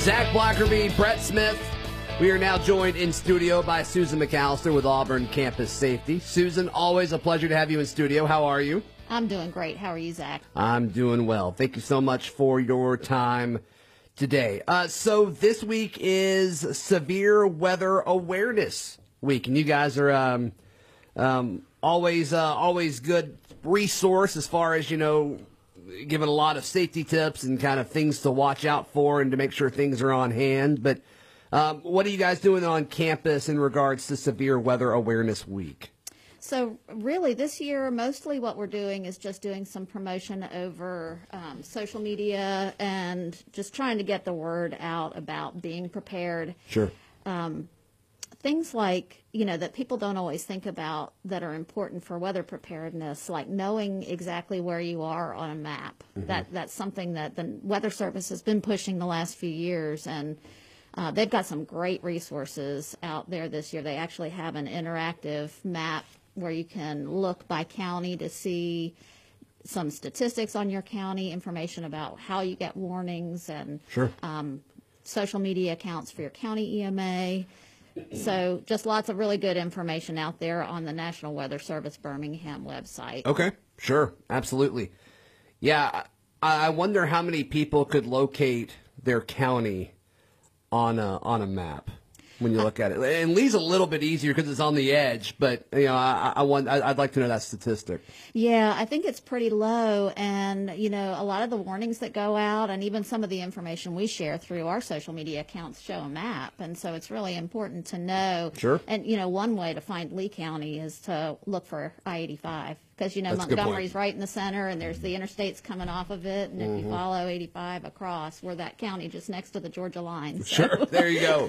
Zach Blackerby, Brett Smith. We are now joined in studio by Susan McAllister with Auburn Campus Safety. Susan, always a pleasure to have you in studio. How are you? I'm doing great. How are you, Zach? I'm doing well. Thank you so much for your time today. Uh, so this week is Severe Weather Awareness Week, and you guys are um, um, always uh, always good resource as far as you know, giving a lot of safety tips and kind of things to watch out for and to make sure things are on hand. But um, what are you guys doing on campus in regards to Severe Weather Awareness Week? So, really, this year, mostly what we're doing is just doing some promotion over um, social media and just trying to get the word out about being prepared. Sure. Things like, you know, that people don't always think about that are important for weather preparedness, like knowing exactly where you are on a map. That That's something that the Weather Service has been pushing the last few years. And uh, they've got some great resources out there this year. They actually have an interactive map where you can look by county to see some statistics on your county, information about how you get warnings, and Sure. um, social media accounts for your county EMA. So, just lots of really good information out there on the National Weather Service Birmingham website. Okay, sure, absolutely. Yeah, I, wonder how many people could locate their county on a on a map when you look at it. And Lee's a little bit easier because it's on the edge, but you know, I, I want I, I'd like to know that statistic. Yeah, I think it's pretty low. And, you know, a lot of the warnings that go out and even some of the information we share through our social media accounts show a map. And so it's really important to know. Sure. And, you know, one way to find Lee County is to look for I 85. Because, you know, That's a good point. Montgomery's right in the center and there's the interstates coming off of it. And if Mm-hmm. you follow 85 across, we're that county just next to the Georgia line. So- Sure, there you go,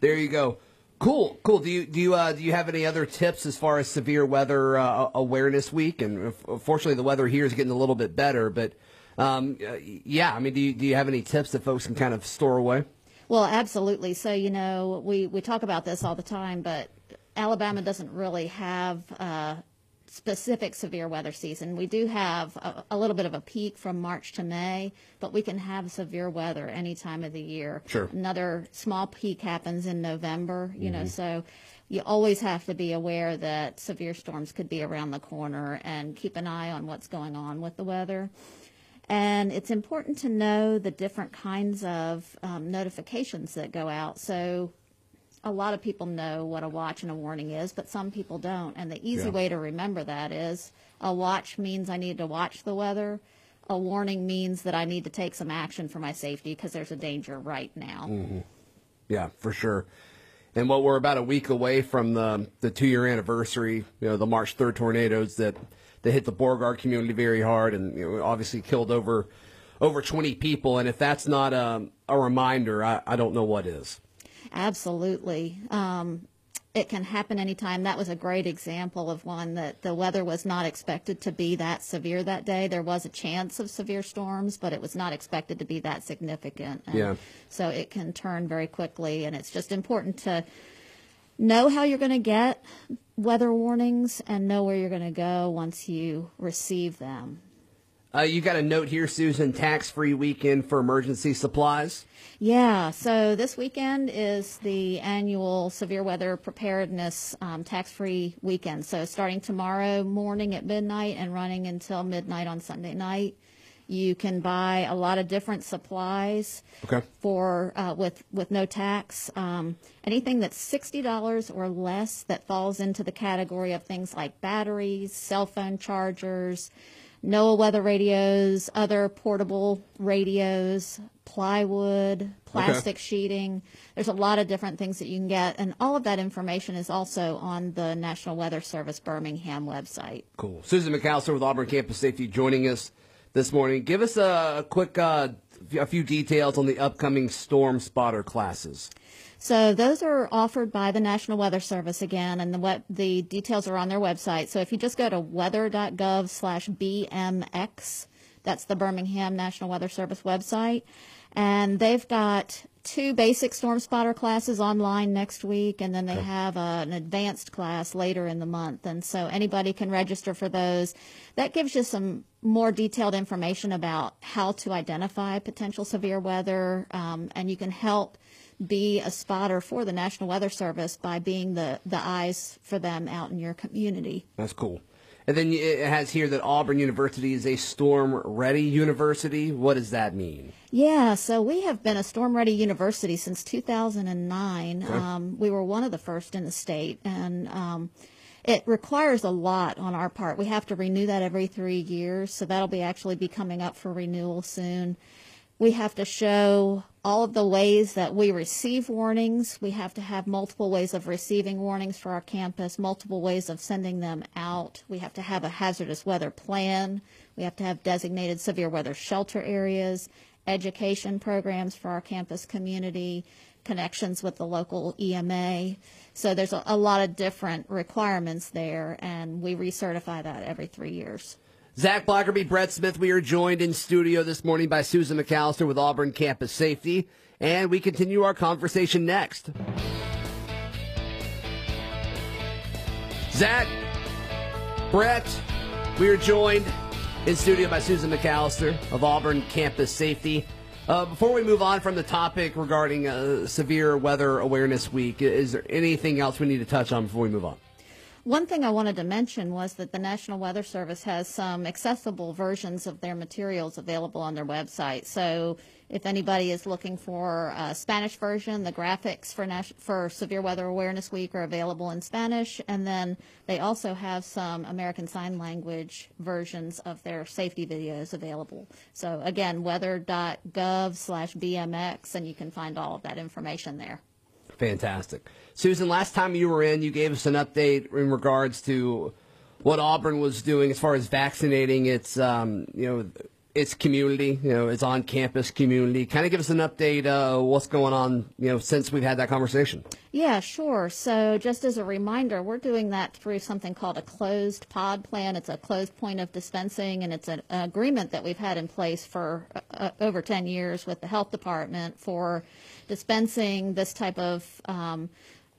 there you go. Cool, cool. Do you do you uh, do you have any other tips as far as severe weather uh, awareness week? And uh, fortunately, the weather here is getting a little bit better. But um, uh, yeah, I mean, do you, do you have any tips that folks can kind of store away? Well, absolutely. So, you know, we, we talk about this all the time, but Alabama doesn't really have a specific severe weather season. We do have a, a little bit of a peak from March to May, but we can have severe weather any time of the year. Sure. Another small peak happens in November, you know, so you always have to be aware that severe storms could be around the corner and keep an eye on what's going on with the weather. And it's important to know the different kinds of um, notifications that go out. So, a lot of people know what a watch and a warning is, but some people don't. And the easy Yeah. way to remember that is a watch means I need to watch the weather. A warning means that I need to take some action for my safety because there's a danger right now. Mm-hmm. Yeah, for sure. And what we're about a week away from the the two year anniversary, you know, the March third tornadoes that that hit the Beauregard community very hard, and you know, obviously killed over over twenty people. And if that's not a a reminder, I, I don't know what is. Absolutely. Um, it can happen anytime. That was a great example of one that the weather was not expected to be that severe that day. There was a chance of severe storms, but it was not expected to be that significant. And Yeah. So it can turn very quickly, and it's just important to know how you're going to get weather warnings and know where you're going to go once you receive them. Uh, you got a note here, Susan. Tax free weekend for emergency supplies. Yeah, so this weekend is the annual severe weather preparedness um, tax free weekend. So starting tomorrow morning at midnight and running until midnight on Sunday night. You can buy a lot of different supplies Okay. for uh, with with no tax. Um, anything that's sixty dollars or less that falls into the category of things like batteries, cell phone chargers, NOAA weather radios, other portable radios, plywood, plastic sheeting. There's a lot of different things that you can get, and all of that information is also on the National Weather Service Birmingham website. Cool. Susan McAllister with Auburn Campus Safety joining us this morning. Give us a, quick, uh, a few details on the upcoming storm spotter classes. So those are offered by the National Weather Service again, and the web, the details are on their website. So if you just go to weather.gov slash BMX, that's the Birmingham National Weather Service website, and they've got two basic storm spotter classes online next week, and then they have uh, an advanced class later in the month. And so anybody can register for those. That gives you some more detailed information about how to identify potential severe weather, um, and you can help be a spotter for the National Weather Service by being the, the eyes for them out in your community. That's cool. And then it has here that Auburn University is a storm ready university. What does that mean? Yeah, so we have been a storm ready university since 2009. Um, we were one of the first in the state, and um, it requires a lot on our part. We have to renew that every three years, so that'll be actually be coming up for renewal soon. We have to show all of the ways that we receive warnings. We have to have multiple ways of receiving warnings for our campus, multiple ways of sending them out. We have to have a hazardous weather plan. We have to have designated severe weather shelter areas, education programs for our campus community, connections with the local EMA. So there's a, a lot of different requirements there, and we recertify that every three years. Zach Blackerby, Brett Smith, we are joined in studio this morning by Susan McAllister with Auburn Campus Safety, and we continue our conversation next. Zach, Brett, we are joined in studio by Susan McAllister of Auburn Campus Safety. Uh, before we move on from the topic regarding uh, Severe Weather Awareness Week, is there anything else we need to touch on before we move on? One thing I wanted to mention was that the National Weather Service has some accessible versions of their materials available on their website. So if anybody is looking for a Spanish version, the graphics for, Nas- for Severe Weather Awareness Week are available in Spanish. And then they also have some American Sign Language versions of their safety videos available. So again, weather.gov slash BMX, and you can find all of that information there. Fantastic. Susan, last time you were in, you gave us an update in regards to what Auburn was doing as far as vaccinating its, um, you know, its community, you know, its on-campus community. Kind of give us an update uh, what's going on, you know, since we've had that conversation. Yeah, sure. So just as a reminder, we're doing that through something called a closed pod plan. It's a closed point of dispensing, and it's an agreement that we've had in place for uh, uh, over 10 years with the health department for dispensing this type of um,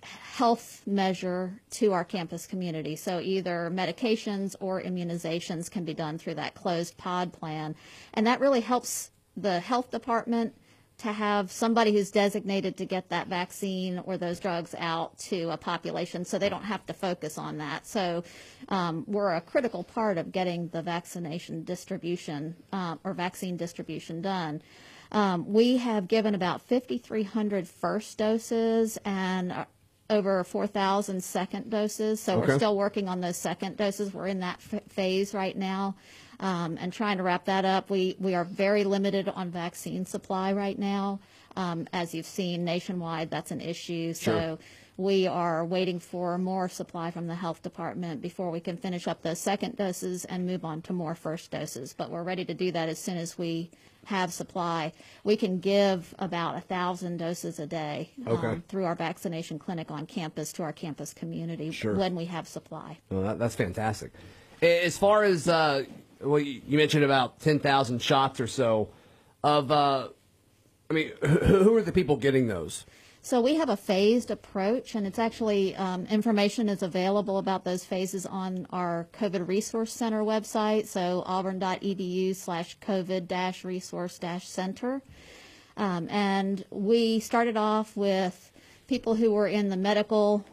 health measure to our campus community. So either medications or immunizations can be done through that closed pod plan. And that really helps the health department to have somebody who's designated to get that vaccine or those drugs out to a population so they don't have to focus on that. So um, we're a critical part of getting the vaccination distribution uh, or vaccine distribution done. Um, we have given about 5,300 first doses and uh, over 4,000 second doses. So Okay. we're still working on those second doses. We're in that f- phase right now um, and trying to wrap that up. We, we are very limited on vaccine supply right now. Um, as you've seen nationwide, that's an issue. Sure. So we are waiting for more supply from the health department before we can finish up those second doses and move on to more first doses. But we're ready to do that as soon as we have supply. We can give about a thousand doses a day um, through our vaccination clinic on campus to our campus community Sure. when we have supply. Well, that, that's fantastic. As far as uh, well, you you mentioned about ten thousand shots or so of. Uh, I mean, who are the people getting those? So we have a phased approach, and it's actually um, information is available about those phases on our COVID Resource Center website. So auburn.edu slash COVID resource center. Um, and we started off with people who were in the medical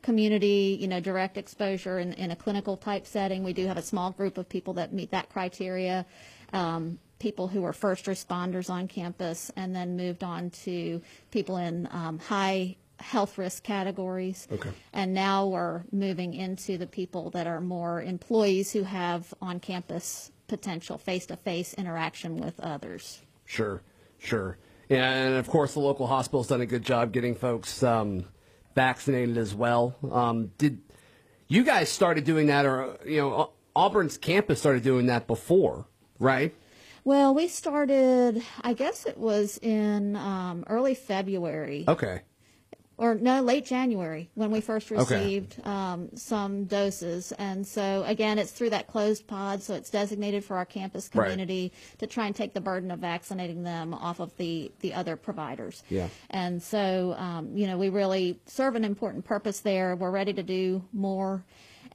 community, you know, direct exposure in, in a clinical type setting. We do have a small group of people that meet that criteria. Um, people who were first responders on campus, and then moved on to people in um, high health risk categories. Okay. And now we're moving into the people that are more employees who have on campus potential face to face interaction with others. Sure, sure. And of course, the local hospital's done a good job getting folks um, vaccinated as well. Um, did you guys started doing that, or you know, Auburn's campus started doing that before, right? Well, we started, I guess it was in um, early February. Okay. or no, late January when we first Okay. received um, some doses. And so, again, it's through that closed pod, so it's designated for our campus Right. community to try and take the burden of vaccinating them off of the, the other providers. Yeah. And so, um, you know, we really serve an important purpose there. We're ready to do more.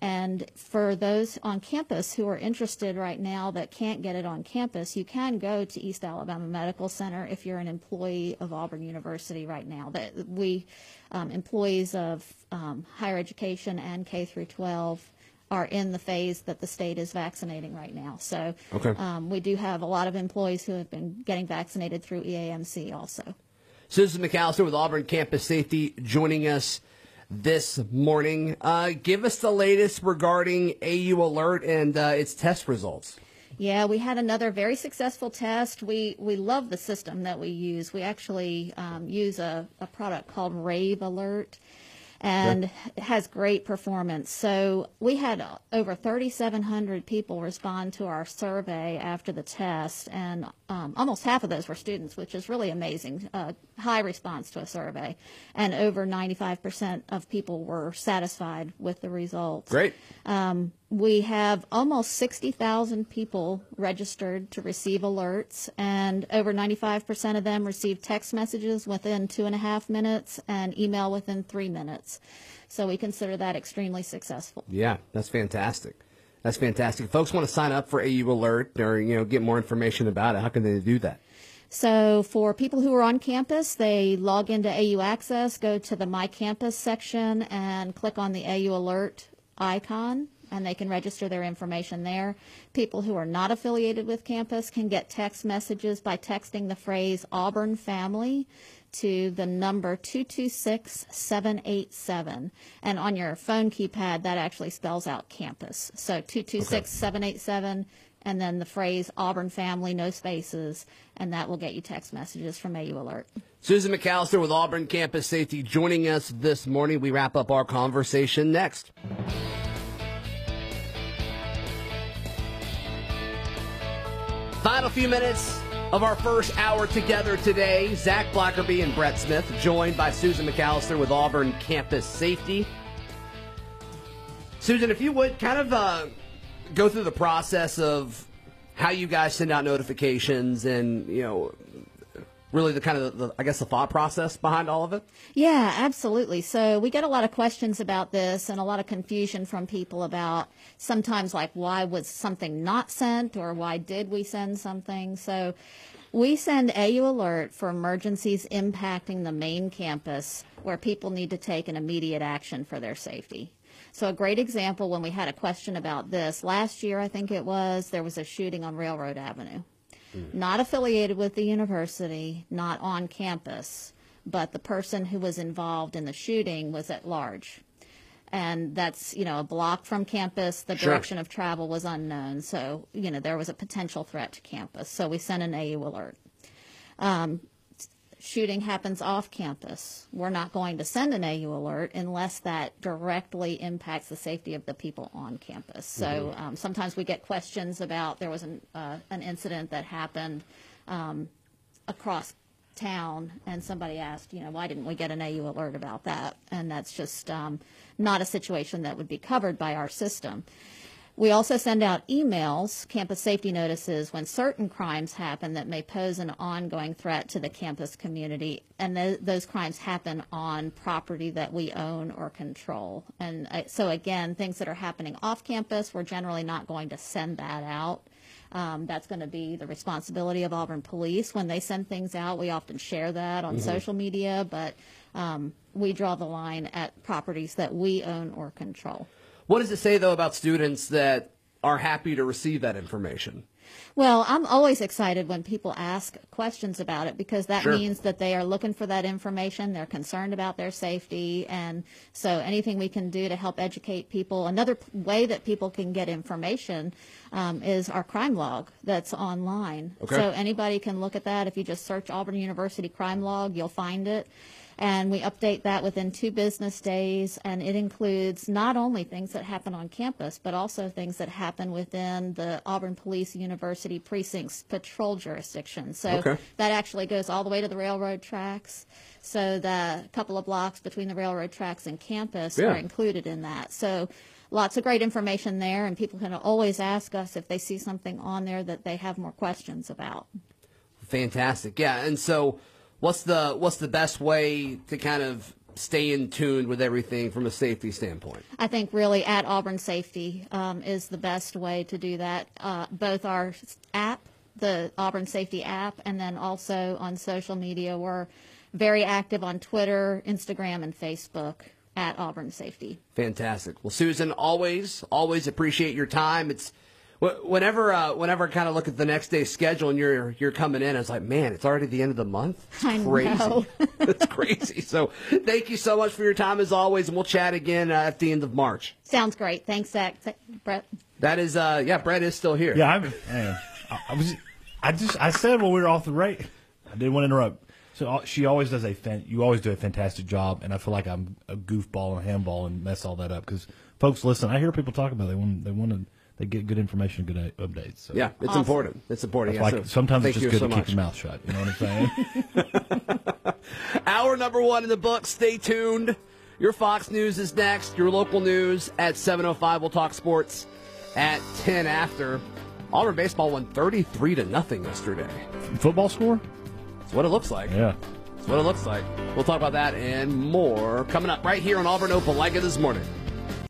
And for those on campus who are interested right now that can't get it on campus, you can go to East Alabama Medical Center if you're an employee of Auburn University right now. That we um, employees of um, higher education and K through 12 are in the phase that the state is vaccinating right now. So Okay. um, we do have a lot of employees who have been getting vaccinated through EAMC also. Susan McAllister with Auburn Campus Safety joining us this morning. Uh, give us the latest regarding AU Alert and uh, its test results. Yeah, we had another very successful test. We we love the system that we use. We actually um, use a, a product called Rave Alert, and it has great performance. So we had over 3,700 people respond to our survey after the test, and um, almost half of those were students, which is really amazing. Uh, high response to a survey, and over 95% of people were satisfied with the results. Great. Um, we have almost 60,000 people registered to receive alerts, and over 95% of them receive text messages within two and a half minutes and email within three minutes. So we consider that extremely successful. Yeah, that's fantastic. That's fantastic. If folks want to sign up for AU Alert or you know get more information about it, how can they do that? So for people who are on campus, they log into AU Access, go to the My Campus section, and click on the AU Alert icon, and they can register their information there. People who are not affiliated with campus can get text messages by texting the phrase Auburn Family to the number 226787. And on your phone keypad, that actually spells out campus. So 226787 and then the phrase Auburn family, no spaces, and that will get you text messages from AU Alert. Susan McAllister with Auburn Campus Safety joining us this morning. We wrap up our conversation next. Final few minutes of our first hour together today. Zach Blackerby and Brett Smith, joined by Susan McAllister with Auburn Campus Safety. Susan, if you would kind of uh, go through the process of how you guys send out notifications and, you know, really the kind of, the, I guess, the thought process behind all of it? Yeah, absolutely. So we get a lot of questions about this and a lot of confusion from people about sometimes like why was something not sent or why did we send something. So we send AU alert for emergencies impacting the main campus where people need to take an immediate action for their safety. So a great example when we had a question about this last year, I think it was, there was a shooting on Railroad Avenue. Not affiliated with the university, not on campus, but the person who was involved in the shooting was at large. And that's, you know, a block from campus. The Sure. direction of travel was unknown. So, you know, there was a potential threat to campus. So we sent an AU alert. Um, shooting happens off campus. We're not going to send an AU alert unless that directly impacts the safety of the people on campus. So um, sometimes we get questions about there was an, uh, an incident that happened um, across town, and somebody asked, you know, why didn't we get an AU alert about that? And that's just um, not a situation that would be covered by our system. We also send out emails, campus safety notices, when certain crimes happen that may pose an ongoing threat to the campus community, and th- those crimes happen on property that we own or control. And uh, so, again, things that are happening off campus, we're generally not going to send that out. Um, that's going to be the responsibility of Auburn Police. When they send things out, we often share that on social media, but um, we draw the line at properties that we own or control. What does it say, though, about students that are happy to receive that information? Well, I'm always excited when people ask questions about it because that Sure. means that they are looking for that information. They're concerned about their safety. And so anything we can do to help educate people. Another p- way that people can get information um, is our crime log that's online. Okay. So anybody can look at that. If you just search Auburn University crime log, you'll find it. And we update that within two business days. And it includes not only things that happen on campus, but also things that happen within the Auburn Police University precinct's patrol jurisdiction. So Okay. that actually goes all the way to the railroad tracks. So the couple of blocks between the railroad tracks and campus Yeah. are included in that. So lots of great information there, and people can always ask us if they see something on there that they have more questions about. Fantastic. Yeah. And so, what's the what's the best way to kind of stay in tune with everything from a safety standpoint? I think really at Auburn Safety um, is the best way to do that. Uh, both our app, the Auburn Safety app, and then also on social media. We're very active on Twitter, Instagram, and Facebook at Auburn Safety. Fantastic. Well, Susan, always always appreciate your time. It's whenever uh, whenever I kind of look at the next day's schedule and you're you're coming in, I was like, man, it's already the end of the month. It's I crazy. know. it's crazy. So, thank you so much for your time as always, and we'll chat again uh, at the end of March. Sounds great. Thanks, Zach. Th- Brett. That is, uh, yeah, Brett is still here. Yeah, I'm, man, I, I was. I just I said when we were off the rate, I didn't want to interrupt. So uh, she always does a fan, you always do a fantastic job, and I feel like I'm a goofball and a handball and mess all that up because folks listen. I hear people talk about it. they want they want to they get good information, good updates. So Yeah, it's Awesome. important. It's important. Yeah, like so sometimes it's just good so to much. keep your mouth shut. You know what I'm saying? Hour number one in the book. Stay tuned. Your Fox News is next. Your local news at 7.05. We'll talk sports at 10 after. Auburn baseball won 33 to nothing yesterday. Football score? That's what it looks like. Yeah. That's what it looks like. We'll talk about that and more coming up right here on Auburn Opelika this morning.